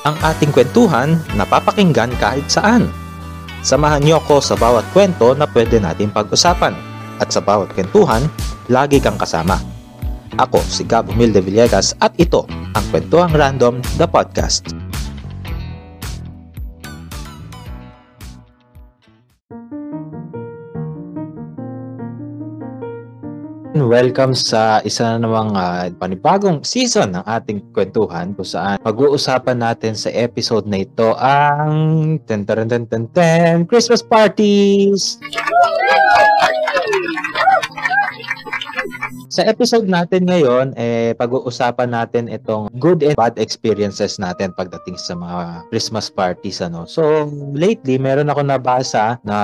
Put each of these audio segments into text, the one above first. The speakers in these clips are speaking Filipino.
Ang ating kwentuhan napapakinggan kahit saan. Samahan niyo ako sa bawat kwento na pwede natin pag-usapan. At sa bawat kwentuhan, lagi kang kasama. Ako si Gab Humilde Villegas at ito ang Kwentuhang Random, the podcast. Welcome sa isa na namang uh, panibagong season ng ating kwentuhan kung saan pag-uusapan natin sa episode na ito ang ten, ten, ten, ten, ten, Christmas parties! Sa episode natin ngayon, eh, pag-uusapan natin itong good and bad experiences natin pagdating sa mga Christmas parties. Ano. So, lately, meron ako nabasa na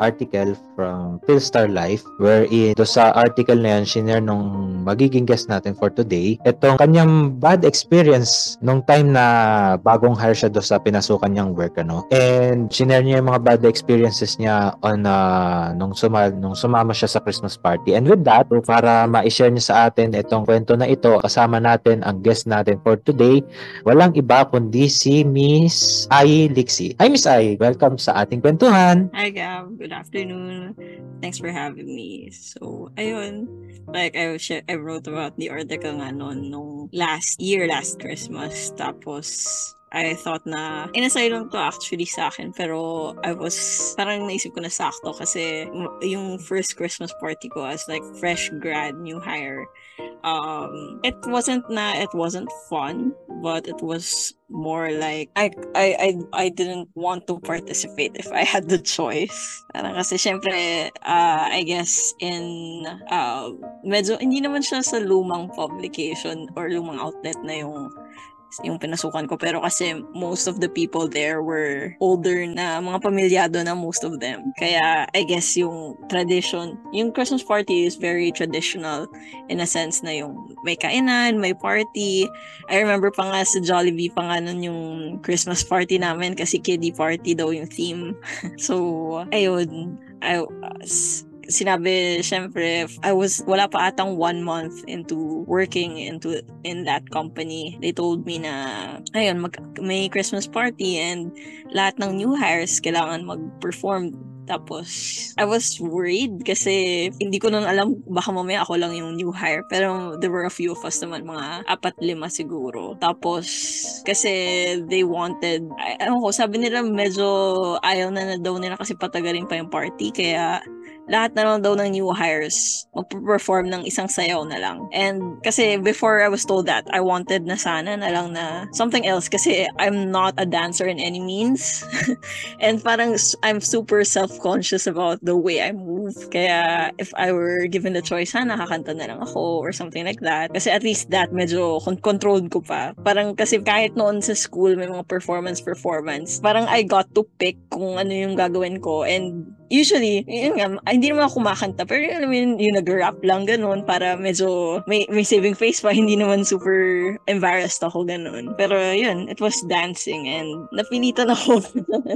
article from Philstar Life wherein do sa article na yan, shinare nung magiging guest natin for today, itong kanyang bad experience nung time na bagong hire siya do sa pinasukan niyang work. Ano. And shinare niya yung mga bad experiences niya on uh, nung, suma, nung sumama siya sa Christmas party. And with that, para ma-share niya sa atin itong kwento na ito. Kasama natin ang guest natin for today. Walang iba kundi si Miss Ai Lixi. Hi Miss Ai, welcome sa ating kwentuhan. Hi Gab, good afternoon. Thanks for having me. So, ayun, like I, I wrote about the article nga noon nung last year, last Christmas. Tapos, I thought na inasay lang to actually sa akin pero I was parang naisip ko na sakto kasi yung first Christmas party ko as like fresh grad new hire um it wasn't na it wasn't fun but it was more like I I I I didn't want to participate if I had the choice. Parang kasi syempre uh, I guess in uh, medyo hindi naman siya sa lumang publication or lumang outlet na yung yung pinasukan ko. Pero kasi most of the people there were older na mga pamilyado na most of them. Kaya I guess yung tradition, yung Christmas party is very traditional in a sense na yung may kainan, may party. I remember pa nga sa Jollibee pa nga nun yung Christmas party namin kasi kiddie party daw yung theme. so, ayun. I, uh, sinabi, syempre, I was, wala pa atang one month into working into in that company. They told me na, ayun, mag, may Christmas party and lahat ng new hires kailangan mag-perform tapos, I was worried kasi hindi ko nang alam, baka mamaya ako lang yung new hire. Pero there were a few of us naman, mga apat, lima siguro. Tapos, kasi they wanted, ay, ko, sabi nila medyo ayaw na na daw nila kasi patagalin pa yung party. Kaya, lahat na lang daw ng new hires magpo-perform ng isang sayaw na lang. And kasi before I was told that, I wanted na sana na lang na something else kasi I'm not a dancer in any means. and parang I'm super self-conscious about the way I move. Kaya if I were given the choice, sana kakanta na lang ako or something like that. Kasi at least that medyo controlled ko pa. Parang kasi kahit noon sa school may mga performance-performance, parang I got to pick kung ano yung gagawin ko and usually, yun nga, hindi naman ako kumakanta, pero alam mo yun, yung nag-rap lang, ganun, para medyo may, may saving face pa, hindi naman super embarrassed ako, ganun. Pero yun, it was dancing, and napilitan ako.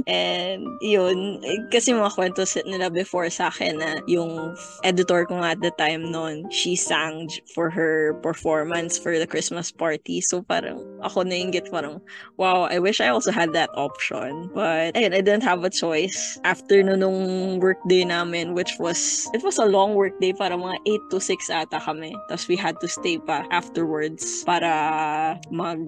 and yun, kasi mga kwento nila before sa akin na yung editor ko at the time noon, she sang for her performance for the Christmas party. So parang ako nainggit parang, wow, I wish I also had that option. But ayun, I didn't have a choice. After no nung workday namin which was, it was a long workday para mga 8 to 6 ata kami. Tapos we had to stay pa afterwards para mag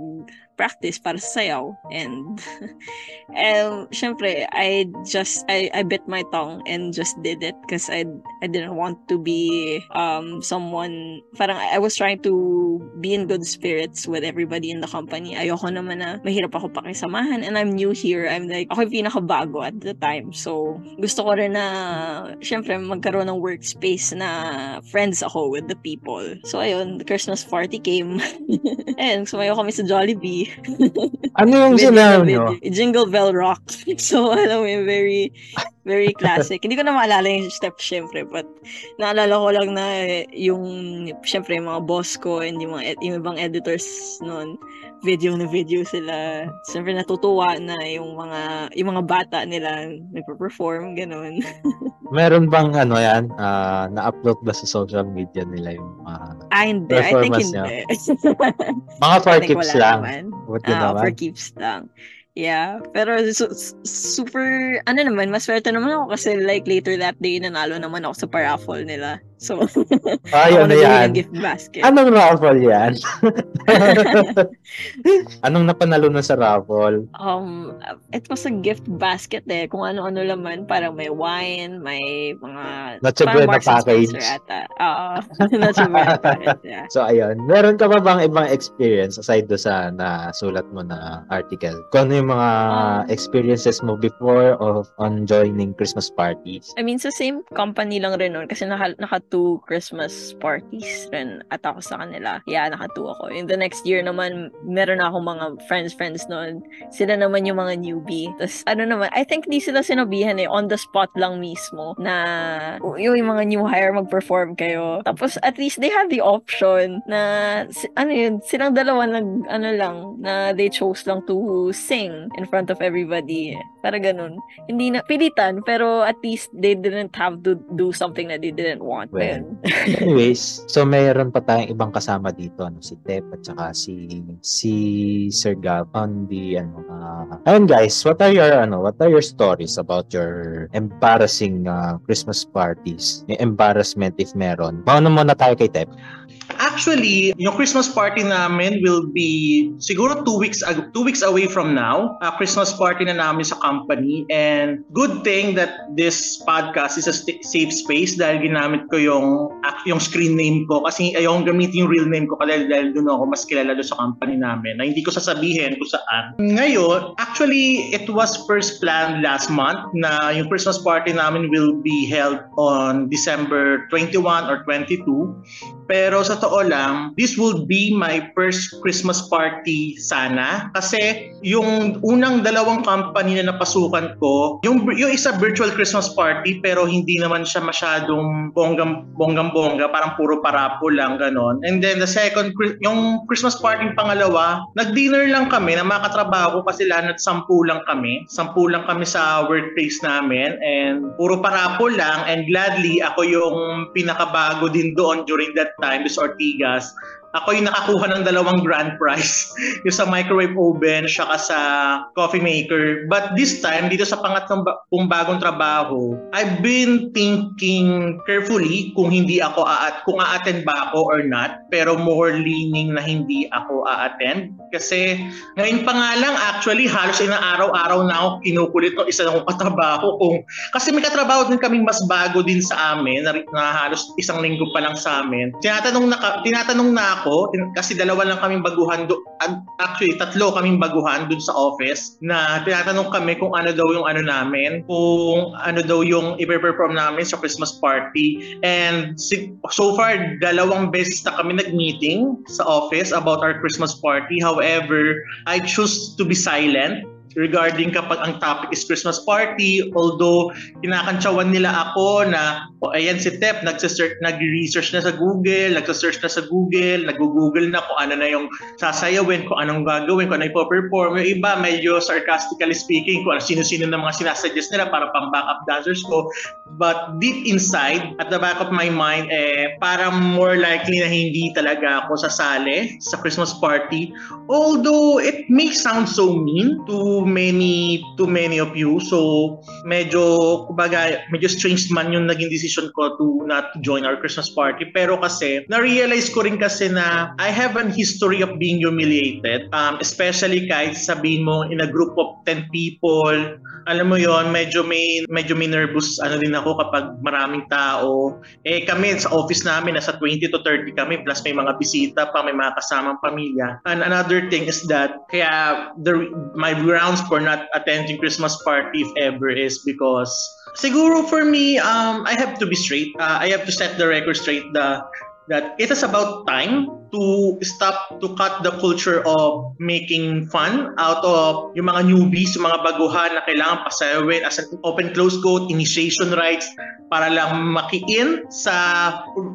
practice para sa sayaw. And and syempre I just I I bit my tongue and just did it because I I didn't want to be um someone parang I was trying to be in good spirits with everybody in the company. Ayoko naman na mahirap ako pakisamahan and I'm new here. I'm like ako yung pinakabago at the time. So gusto ko rin na syempre magkaroon ng workspace na friends ako with the people. So ayun the Christmas party came. And sumayo kami sa Jollibee ano yung sinabi nyo? Jingle Bell Rock. So, alam mo very, very classic. Hindi ko na maalala yung step, syempre, but naalala ko lang na yung, syempre, yung mga boss ko and yung, mga, yung ibang editors noon, video na video sila. Siyempre natutuwa na yung mga yung mga bata nila nagpo-perform ganun. Meron bang ano yan, uh, na-upload ba sa social media nila yung mga Ah, hindi. I think hindi. mga for keeps lang. Naman. Uh, for keeps lang. Yeah, pero su- super, ano naman, maswerte naman ako kasi like later that day, nanalo naman ako sa paraffle nila. So, Ay, ano yan? gift basket. Anong raffle yan? Anong napanalo na sa raffle? Um, it was a gift basket eh. Kung ano-ano laman. Parang may wine, may mga... Noche Buena package. Ata. Oo. Buena package, yeah. So, ayun. Meron ka ba bang ibang experience aside do sa nasulat mo na article? Kung ano yung mga um, experiences mo before of on joining Christmas parties? I mean, sa same company lang rin nun kasi naka, naka two Christmas parties rin at ako sa kanila. Yeah, naka-two ako. In the next year naman, meron ako mga friends-friends noon. Sila naman yung mga newbie. Tapos ano naman, I think di sila sinabihan eh, on the spot lang mismo na yung, yung mga new hire mag-perform kayo. Tapos at least they have the option na ano yun, silang dalawa nag ano lang, na they chose lang to sing in front of everybody. Para ganun. Hindi na pilitan, pero at least they didn't have to do something that they didn't want. Well, anyways, so mayroon pa tayong ibang kasama dito, ano, si Tep at saka si si Sir Gab on the ano. Uh, ayun guys, what are your ano, what are your stories about your embarrassing uh, Christmas parties? Yung embarrassment if meron. Mauna muna tayo kay Tep. Actually, yung Christmas party namin will be siguro two weeks two weeks away from now. A Christmas party na namin sa company and good thing that this podcast is a st- safe space dahil ginamit ko yung yung screen name ko kasi ayong gamitin yung real name ko dahil, dahil doon ako mas kilala doon sa company namin na hindi ko sasabihin kung saan. Ngayon, actually, it was first planned last month na yung Christmas party namin will be held on December 21 or 22. Pero sa totoo lang, this will be my first Christmas party sana. Kasi yung unang dalawang company na napasukan ko, yung, yung isa virtual Christmas party pero hindi naman siya masyadong bonggam, bonggam bongga, parang puro parapo lang ganon. And then the second, yung Christmas party pangalawa, nag-dinner lang kami na makatrabaho kasi lahat sampu lang kami. Sampu lang kami sa workplace namin and puro parapo lang and gladly ako yung pinakabago din doon during that time, this Ortigas, ako yung nakakuha ng dalawang grand prize. yung sa microwave oven, saka sa coffee maker. But this time, dito sa pangatlong kung bagong trabaho, I've been thinking carefully kung hindi ako aat kung a-attend ba ako or not. Pero more leaning na hindi ako a-attend. Kasi ngayon pa nga lang, actually, halos inaaraw-araw na ako kinukulit ng isa ng katrabaho. Kung, kasi may katrabaho din kaming mas bago din sa amin, na, na halos isang linggo pa lang sa amin. Tinatanong na, tinatanong na ako, kasi dalawa lang kaming baguhan, do, actually tatlo kaming baguhan dun sa office na tinatanong kami kung ano daw yung ano namin, kung ano daw yung i-perform namin sa Christmas party. And so far, dalawang beses na kami nag-meeting sa office about our Christmas party. However, I choose to be silent regarding kapag ang topic is Christmas party. Although, kinakantsawan nila ako na, o oh, ayan si Tep, nag-search, nag-research na sa Google, nag-search na sa Google, nag-google na kung ano na yung sasayawin, kung anong gagawin, kung ano yung perform Yung iba, medyo sarcastically speaking, kung ano, sino-sino na mga sinasuggest nila para pang backup dancers ko. But deep inside, at the back of my mind, eh, parang more likely na hindi talaga ako sasali sa Christmas party. Although, it may sound so mean to many too many of you. So medyo kumbaga medyo strange man yung naging decision ko to not join our Christmas party. Pero kasi na-realize ko rin kasi na I have an history of being humiliated. Um, especially kahit sabihin mo in a group of 10 people, alam mo yon medyo may medyo may nervous ano din ako kapag maraming tao. Eh kami sa office namin nasa 20 to 30 kami plus may mga bisita pa, may mga kasamang pamilya. And another thing is that kaya the my grounds for not attending Christmas party if ever is because siguro for me um I have to be straight. Uh, I have to set the record straight the that it is about time to stop to cut the culture of making fun out of yung mga newbies, yung mga baguhan na kailangan pasayawin as an open close quote initiation rites para lang maki-in sa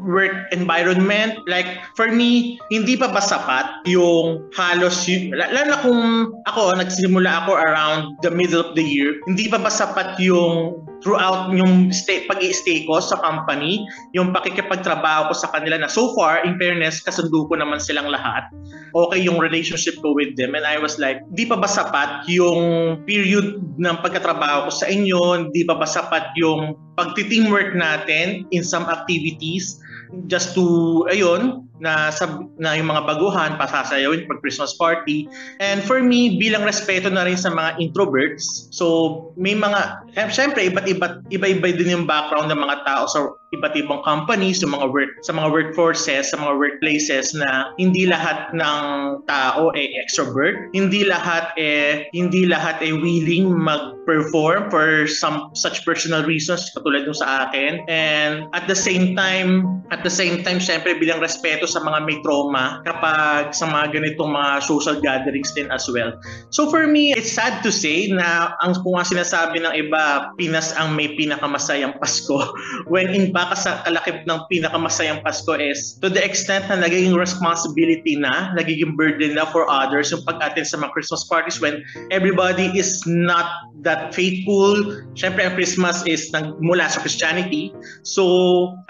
work environment. Like for me, hindi pa ba sapat yung halos lalo na kung ako nagsimula ako around the middle of the year, hindi pa ba sapat yung throughout yung stay, pag-i-stay ko sa company, yung pakikipagtrabaho ko sa kanila na so far, in fairness, kasundo ko naman silang lahat. Okay yung relationship ko with them. And I was like, di pa ba sapat yung period ng pagkatrabaho ko sa inyo? Di pa ba sapat yung pagti-teamwork natin in some activities? just to ayun na sab, na yung mga baguhan pasasayawin pag Christmas party. And for me bilang respeto na rin sa mga introverts so may mga syempre iba't iba iba-iba din yung background ng mga tao. Sa iba't ibang companies, sa mga work sa mga workforces, sa mga workplaces na hindi lahat ng tao ay extrovert, hindi lahat eh hindi lahat ay willing mag-perform for some such personal reasons katulad ng sa akin. And at the same time, at the same time syempre bilang respeto sa mga may trauma kapag sa mga ganitong mga social gatherings din as well. So for me, it's sad to say na ang kung nga sinasabi ng iba, Pinas ang may pinakamasayang Pasko when in fact sa kalakip ng pinakamasayang Pasko is to the extent na nagiging responsibility na, nagiging burden na for others yung pag-attend sa mga Christmas parties when everybody is not that faithful. Siyempre, ang Christmas is nag, mula sa Christianity. So,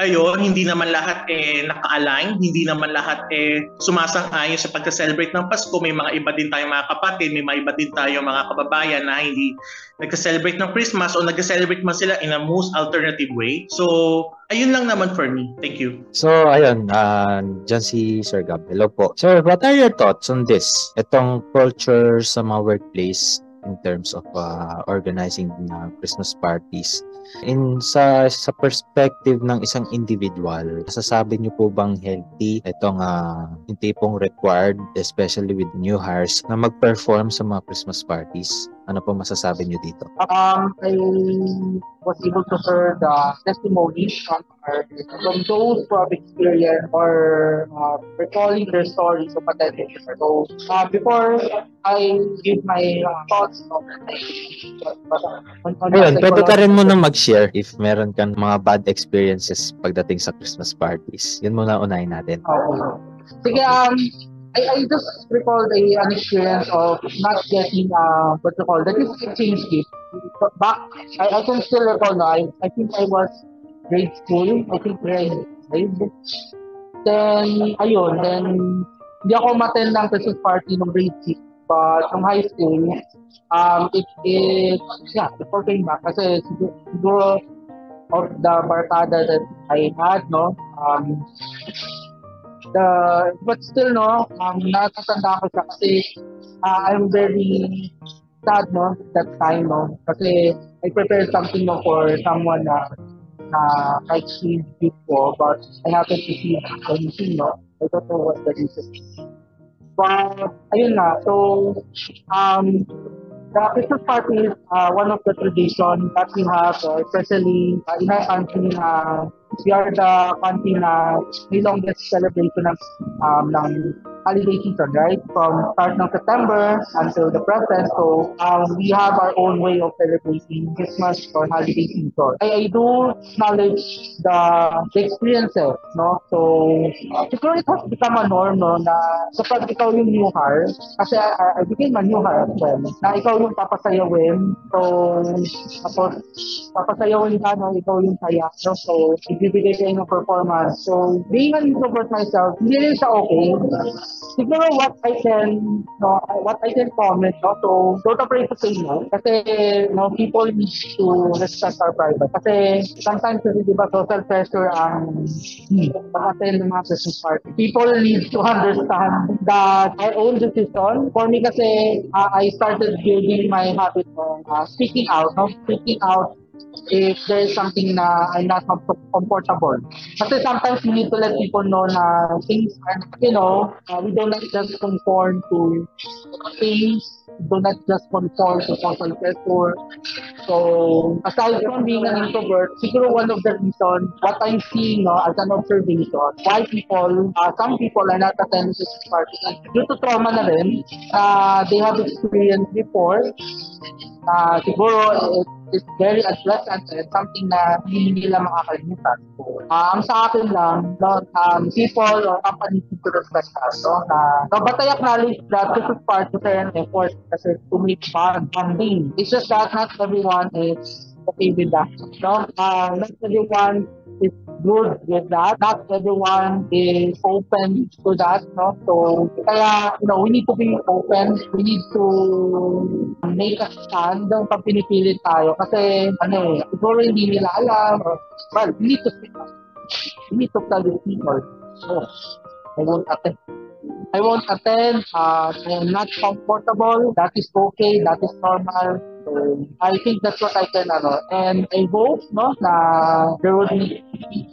ayun, hindi naman lahat eh naka-align, hindi naman lahat eh sumasang-ayon sa pagka-celebrate ng Pasko. May mga iba din tayong mga kapatid, may mga iba din tayong mga kababayan na hindi nagka-celebrate ng Christmas o nagka-celebrate man sila in a most alternative way. So, ayun lang naman for me. Thank you. So, ayun, uh, dyan si Sir Gab. Hello po. Sir, what are your thoughts on this? Itong culture sa mga workplace in terms of uh, organizing uh, Christmas parties. In sa sa perspective ng isang individual, sasabi niyo po bang healthy itong uh, tipong required especially with new hires na mag-perform sa mga Christmas parties? Ano po masasabi niyo dito? Um, I was able to hear the testimonies from, our, from those who have experienced or uh, recalling their stories of attending. So, uh, before I give my uh, thoughts on, Ayun, pwede ka rin muna mag-share if meron kang mga bad experiences pagdating sa Christmas parties. Yun muna unahin natin. Okay. Sige, um, I, I just recalled a, an experience of not getting uh, what you call that is exchange gift. Back, I, I can still recall no, I, I think I was grade school, I think grade 5. Then, ayun, then hindi ako maten ng Christmas party ng grade 6. But from high school, um, it, it, yeah, before came back, kasi siguro, siguro of the barkada that I had, no, um, the but still no um natatanda ko siya kasi uh, I'm very sad no that time no. Kasi I prepared something no for someone na na kahit she before but I happened to see anything no. I don't know what the reason but ayun na so um the Christmas party is uh, one of the tradition that we have, uh, especially uh, in our country na we are the country na may longest celebration ng, um, ng holiday season, right? From start ng September until the present. So, um, we have our own way of celebrating Christmas or holiday season. I, I do acknowledge the, the experiences, no? So, siguro it has become a norm, no, na kapag ikaw yung new hire, kasi I, I became a new hire as well, na ikaw yung papasayawin. So, tapos, papasayawin ka, no, ikaw yung saya. No? So, ibibigay kayo ng performance. So, being an introvert myself, hindi rin siya okay siguro what I can no what I can comment no so don't afraid to say no. Kasi no people need to respect our privacy kasi sometimes kasi di ba social pressure ang pag-attend ng mga Christmas party people need to understand that our own decision. For me kasi uh, I started building my habit of uh, speaking out no speaking out if there is something na I'm not comfortable. Kasi sometimes we need to let people know na things are, you know, uh, we do not just conform to things, we do not just conform to social pressure. So, aside from being an introvert, siguro one of the reasons what I'm seeing no, as an observation, why people, uh, some people are not attending this party, due to trauma na rin, uh, they have experienced before, uh, siguro it, it's very unpleasant and something na hindi nila makakalimutan. So, uh, ang sa akin lang, no, um, people or companies need to respect us. No, na, no, but I acknowledge that this is part of their effort kasi to make bond, bonding. It's just that not everyone is okay with that. No, uh, not everyone is good with that. Not everyone is open to that, no? So, kaya, you know, we need to be open. We need to make a stand pag pinipilit tayo. Kasi, ano eh, siguro hindi nila alam. Or, well, we need to speak up. We need to tell the people. So, I won't attend. I won't attend. Uh, I am not comfortable. That is okay. That is normal. So, I think that's what I can, ano, and I hope, no, na there will be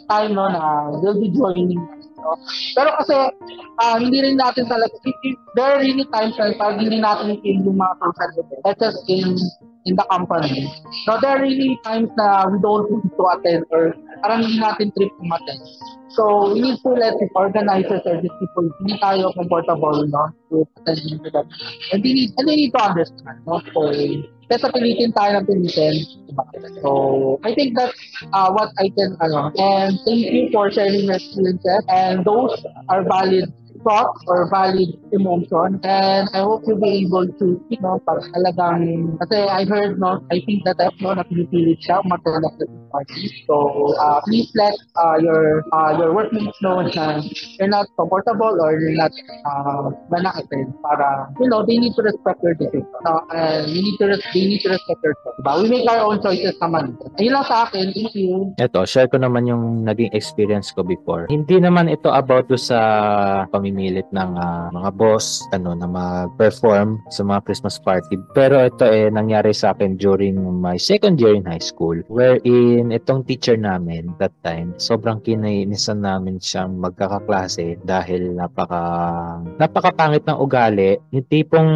time, no, na they'll be joining us, no. Pero kasi, uh, hindi rin natin talaga, there are really times na hindi natin feel yung mga social events, let's just in, in the company. No, there are really times na we don't want to attend or parang hindi natin trip umattend. So, we need to let the organizers or the people, hindi tayo comfortable, no, to attend to that. And they need, and they need to understand, no, so, Kesa pilitin tayo ng pilitin. So, I think that's uh, what I can, ano, and thank you for sharing your experiences. And those are valid thoughts or valid emotion and I hope you'll be able to you know para talagang kasi I heard no I think that F no na pinipilit party so uh, please let uh, your uh, your workmates know na you're not comfortable or you're not uh, manakatin para you know they need to respect your decision no? and you need to res- they need to respect your choice diba? we make our own choices naman ayun lang sa akin thank you Ito, share ko naman yung naging experience ko before. Hindi naman ito about do sa pamimilit ng ah, mga boss ano na mag-perform sa mga Christmas party. Pero ito eh nangyari sa akin during my second year in high school wherein itong teacher namin that time sobrang kinainisan namin siyang magkakaklase dahil napaka napakapangit ng ugali. Yung tipong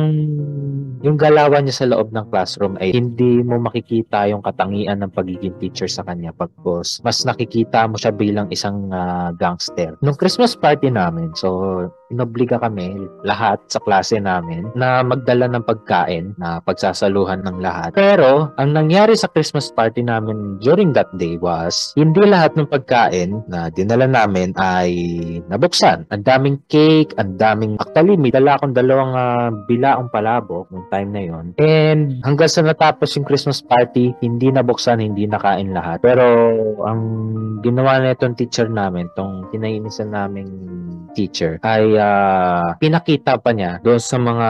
yung galawan niya sa loob ng classroom ay hindi mo makikita yung katangian ng pagiging teacher sa kanya pagkos mas nakikita mo siya bilang isang ah, gangster. Nung Christmas party namin, so inobliga kami lahat sa klase namin na magdala ng pagkain na pagsasaluhan ng lahat. Pero ang nangyari sa Christmas party namin during that day was hindi lahat ng pagkain na dinala namin ay nabuksan. Ang daming cake, ang daming actually may dala akong dalawang ah, bilaong palabok nung time na yon. And hanggang sa natapos yung Christmas party, hindi nabuksan, hindi nakain lahat. Pero ang ginawa na itong teacher namin, itong kinainisan naming teacher, ay ah, pinakita pa niya doon sa mga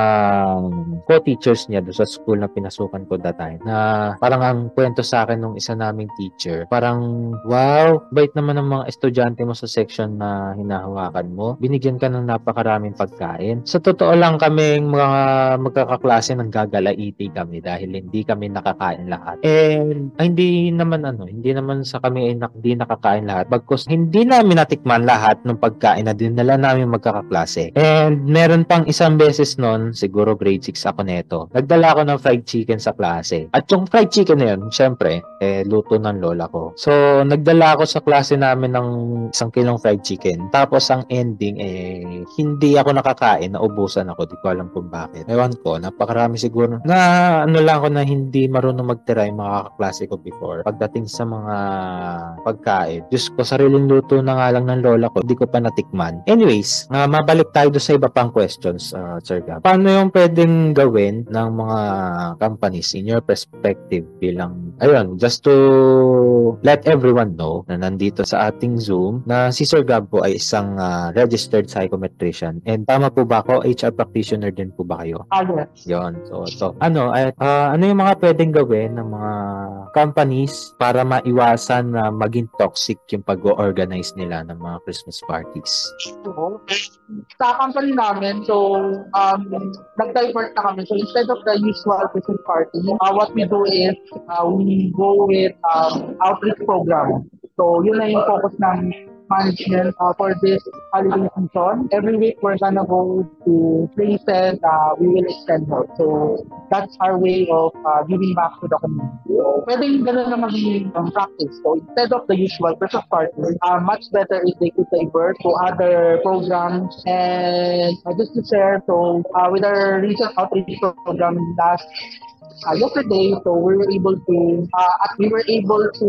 co-teachers niya doon sa school na pinasukan ko that time na parang ang kwento sa akin nung isa naming teacher, parang wow, bait naman ng mga estudyante mo sa section na hinahawakan mo. Binigyan ka ng napakaraming pagkain. Sa totoo lang kaming mga magkakaklase ng gagalaiti kami dahil hindi kami nakakain lahat. And ay, hindi naman ano, hindi naman sa kami ay nak- di nakakain lahat. Bagkus hindi namin natikman lahat ng pagkain na dinala namin magkakaklase. And meron pang isang beses noon, siguro grade 6 ako neto. Nagdala ako ng fried chicken sa klase. At yung fried chicken na yun, syempre, eh, luto ng lola ko. So, nagdala ako sa klase namin ng isang kilong fried chicken. Tapos, ang ending, eh, hindi ako nakakain, naubusan ako. Di ko alam kung bakit. Ewan ko, napakarami siguro. Na, ano lang ako na hindi marunong magtira yung mga kaklase ko before. Pagdating sa mga pagkain, Diyos ko, sariling luto na nga lang ng lola ko, di ko pa natikman. Anyways, uh, mabalik tayo sa iba pang questions, uh, Sir Gab. Paano yung pwedeng gawin ng mga companies in your perspective bilang, ayun, just to let everyone know na nandito sa ating Zoom na si Sir Gab po ay isang ah, registered psychometrician. And tama po ba ako? HR practitioner din po ba kayo? ah yes Yon. So, so ano, ah, ano yung mga pwedeng gawin ng mga companies para maiwasan na maging toxic yung pag-organize nila ng mga Christmas parties? So, sa company namin, so, um, nag-divert na kami. So, instead of the usual Christmas party, uh, what we do is, uh, we go with um, outreach program. So, yun na yung focus ng management uh, for this holiday season. Every week we're gonna go to places uh, we will extend more. So that's our way of uh, giving back to the community. So, pwedeng ganun na maging um, practice. So instead of the usual Christmas party, uh, much better if they could divert to other programs and uh, just to share. So uh, with our recent outreach program last uh, yesterday, so we were able to uh, we were able to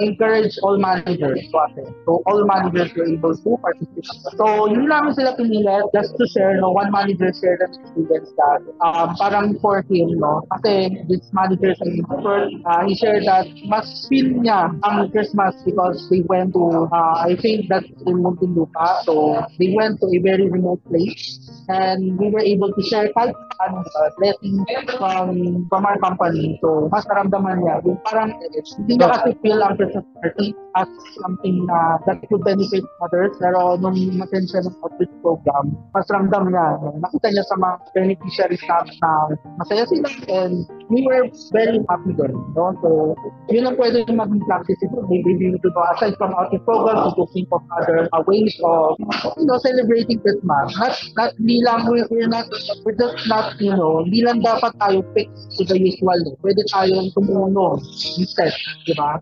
encourage all managers to attend. So all managers were able to participate. So yun namin sila pinilit just to share, no, one manager shared the experience that um, parang for him, no, kasi this manager sa first, uh, he shared that mas feel niya ang Christmas because they went to, uh, I think that's in Muntinlupa, so they went to a very remote place and we were able to share kahit ano, uh, blessing from, from our company. So, mas naramdaman niya. Yung parang, hindi niya kasi feel ang party as something na that could benefit others. Pero nung matin siya ng outreach program, mas ramdam niya. Nakita niya sa mga beneficiaries namin na masaya sila and we were very happy doon. No? So, yun ang pwede maging practice ito. Maybe we go aside from outreach program to think of other uh, ways of, you know, celebrating Christmas. Not, not, hindi lang, we- we're not, we're just not, you know, hindi lang dapat tayo fixed to the usual. Pwede tayong tumuno instead, di ba?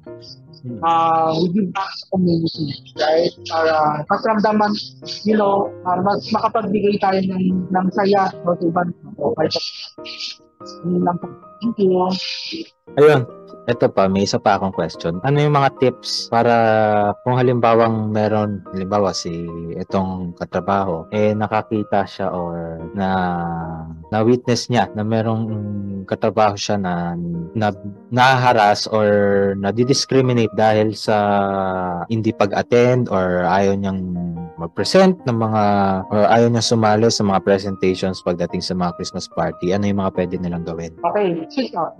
Uh, we give back sa community, right? Para mas you know, uh, mas makapagbigay tayo ng, ng saya sa ibang tao. Kahit yun lang po. Thank you. Ayun. Ito pa, may isa pa akong question. Ano yung mga tips para kung halimbawang meron, halimbawa si itong katrabaho, eh nakakita siya or na na-witness niya na merong katrabaho siya na, na naharas or nadidiscriminate dahil sa hindi pag-attend or ayaw niyang mag-present ng mga or ayaw niya sumali sa mga presentations pagdating sa mga Christmas party. Ano yung mga pwede nilang gawin? Okay, speak up.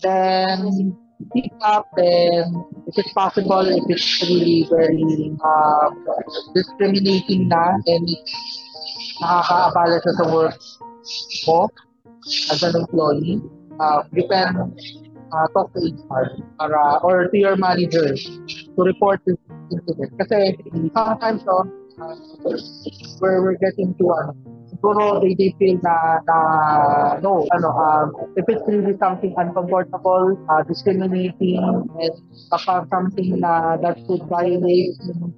Then, speak up and if it's possible, if it's really very uh, discriminating na and nakakaabala siya sa work mo as an employee, uh, you can uh, talk to HR para, or to your manager to report this incident. Kasi sometimes, no, uh, we're, getting to ano, siguro they, they feel na, na no, ano, um, if it's really something uncomfortable, uh, discriminating, and kapag something na that could violate yung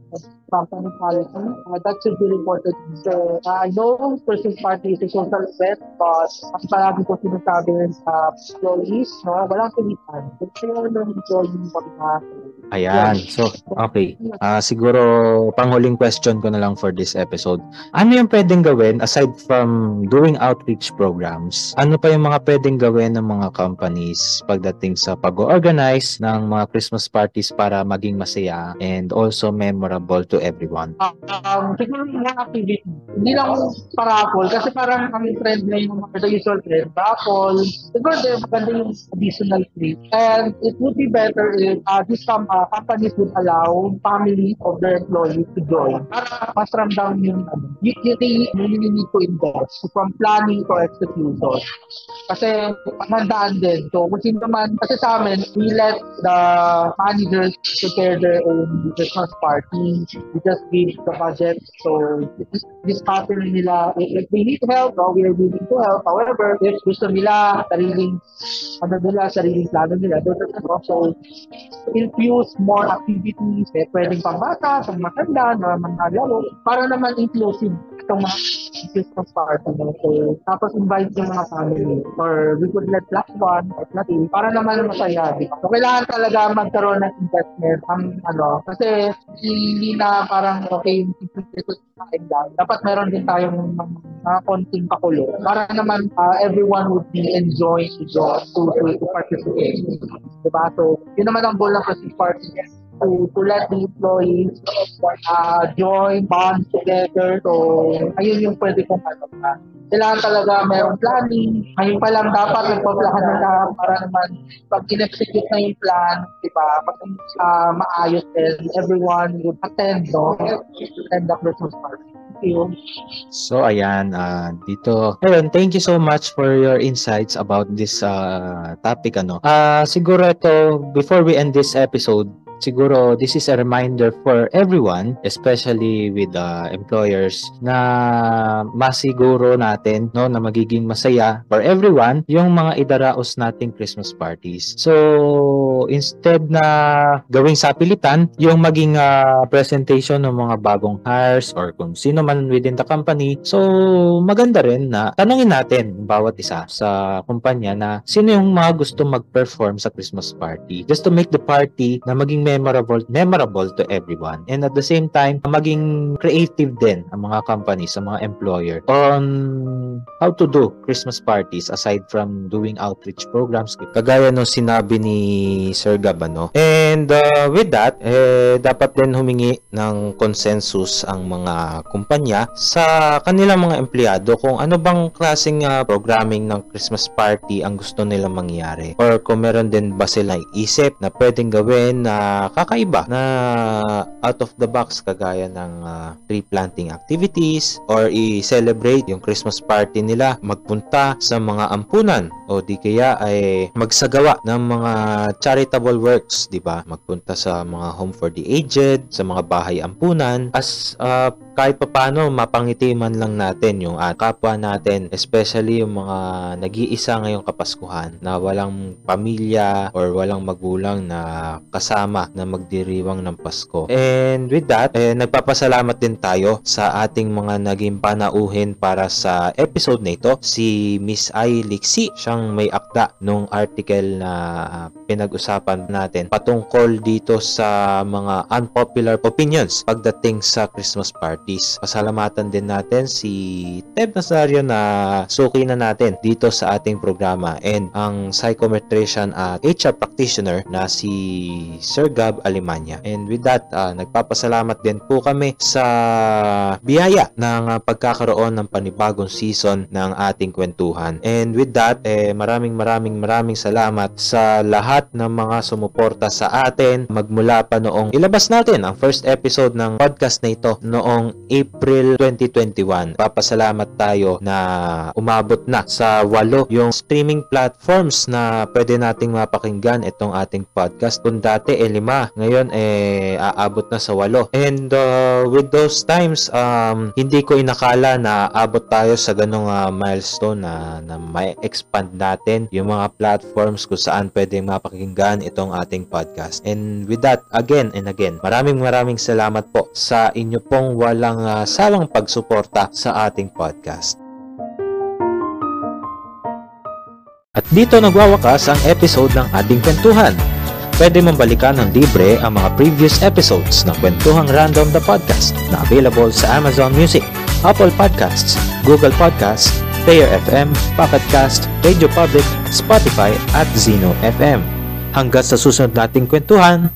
company policy, uh, that should be reported. So, uh, I know Christmas party is a social event, but ang palagi ko sinasabi sa employees, no, walang pilitan. Kung sino ng employee pag Ayan. So, okay. Ah, siguro, panghuling question ko na lang for this episode. Ano yung pwedeng gawin aside from doing outreach programs? Ano pa yung mga pwedeng gawin ng mga companies pagdating sa pag-organize ng mga Christmas parties para maging masaya and also memorable to everyone? um, siguro yung mga activity, hindi lang parapol, kasi parang ang trend na yung mga usual trend, raffle, siguro maganda yung additional fee. And it would be better if uh, these com- uh, companies would allow family of their employees to join para mas ramdam yung ano, you, you, really need to invest from planning to execution. Kasi paghandaan din. So kung sino man, kasi sa amin, we let the managers prepare their own Christmas party. We just give the budget. So this, pattern nila, if, we need help, no, we are willing to help. However, if gusto nila, sariling, ano nila, sariling plano nila, So, infuse more activities, eh, pwedeng pang bata, pang matanda, na mga laro, para naman inclusive itong mga Christmas party. No? So, tapos invite yung mga family or we could let plus one or plus para naman masaya. Di? So, kailangan talaga magkaroon ng investment ang ano, kasi hindi na parang okay yung ito kain lang. Dapat meron din tayong mga, mga konting pakulo para naman uh, everyone would be enjoying to, to, to, to participate. Diba? So, yun naman ang goal ng Christmas party to, to let the employees uh, join, bond together. So, ayun yung pwede kong ano pa. Kailangan talaga mayroong planning. Ngayon pa lang dapat nagpa-plan na para naman pag in-execute na yung plan, di ba, uh, maayos and everyone would attend, no? Attend the Christmas party. You. So ayan, ah, dito. Ayun, thank you so much for your insights about this ah, topic ano. Ah, siguro ito before we end this episode, siguro this is a reminder for everyone, especially with the employers, na masiguro natin no na magiging masaya for everyone yung mga idaraos nating Christmas parties. So, instead na gawing sapilitan, yung maging ah, presentation ng mga bagong hires or kung sino man within the company, so maganda rin na tanungin natin bawat isa sa kumpanya na sino yung mga gusto mag-perform sa Christmas party just to make the party na maging memorable memorable to everyone. And at the same time maging creative din ang mga company sa mga employer on how to do Christmas parties aside from doing outreach programs. Kagaya nung sinabi ni Sir Gab ano and uh, with that eh, dapat din humingi ng consensus ang mga kumpanya sa kanilang mga empleyado kung ano bang klaseng uh, programming ng Christmas party ang gusto nilang mangyari. Or kung meron din ba sila isip na pwedeng gawin na kakaiba na out of the box kagaya ng uh, tree planting activities or i-celebrate yung Christmas party nila magpunta sa mga ampunan o di kaya ay magsagawa ng mga charitable works di ba? Magpunta sa mga home for the aged sa mga bahay ampunan as uh, kahit papano mapangiti man lang natin yung at kapwa natin especially yung mga nag-iisa ngayong kapaskuhan na walang pamilya or walang magulang na kasama na magdiriwang ng Pasko. And with that, eh, nagpapasalamat din tayo sa ating mga naging panauhin para sa episode na ito. Si Miss Ai Lixi, siyang may akda nung article na pinag-usapan natin patungkol dito sa mga unpopular opinions pagdating sa Christmas parties. Pasalamatan din natin si Ted Nazario na suki na natin dito sa ating programa and ang psychometrician at HR practitioner na si Sir Gab Alemanya. And with that, ah, nagpapasalamat din po kami sa biyaya ng pagkakaroon ng panibagong season ng ating kwentuhan. And with that, eh, maraming maraming maraming salamat sa lahat ng mga sumuporta sa atin magmula pa noong ilabas natin ang first episode ng podcast na ito noong April 2021. Papasalamat tayo na umabot na sa walo yung streaming platforms na pwede nating mapakinggan itong ating podcast. Kung dati eh lima, ngayon eh aabot na sa walo. And uh, with those times, um, hindi ko inakala na abot tayo sa ganong uh, milestone na, na may expand natin yung mga platforms kung saan pwede mapakinggan itong ating podcast. And with that, again and again, maraming maraming salamat po sa inyo pong walang uh, sawang pagsuporta sa ating podcast. At dito nagwawakas ang episode ng ating kwentuhan. Pwede mong balikan ng libre ang mga previous episodes ng Kwentuhang Random the Podcast na available sa Amazon Music, Apple Podcasts, Google Podcasts, Player FM, Pocket Cast, Radio Public, Spotify at Zeno FM. Hanggang sa susunod nating kwentuhan,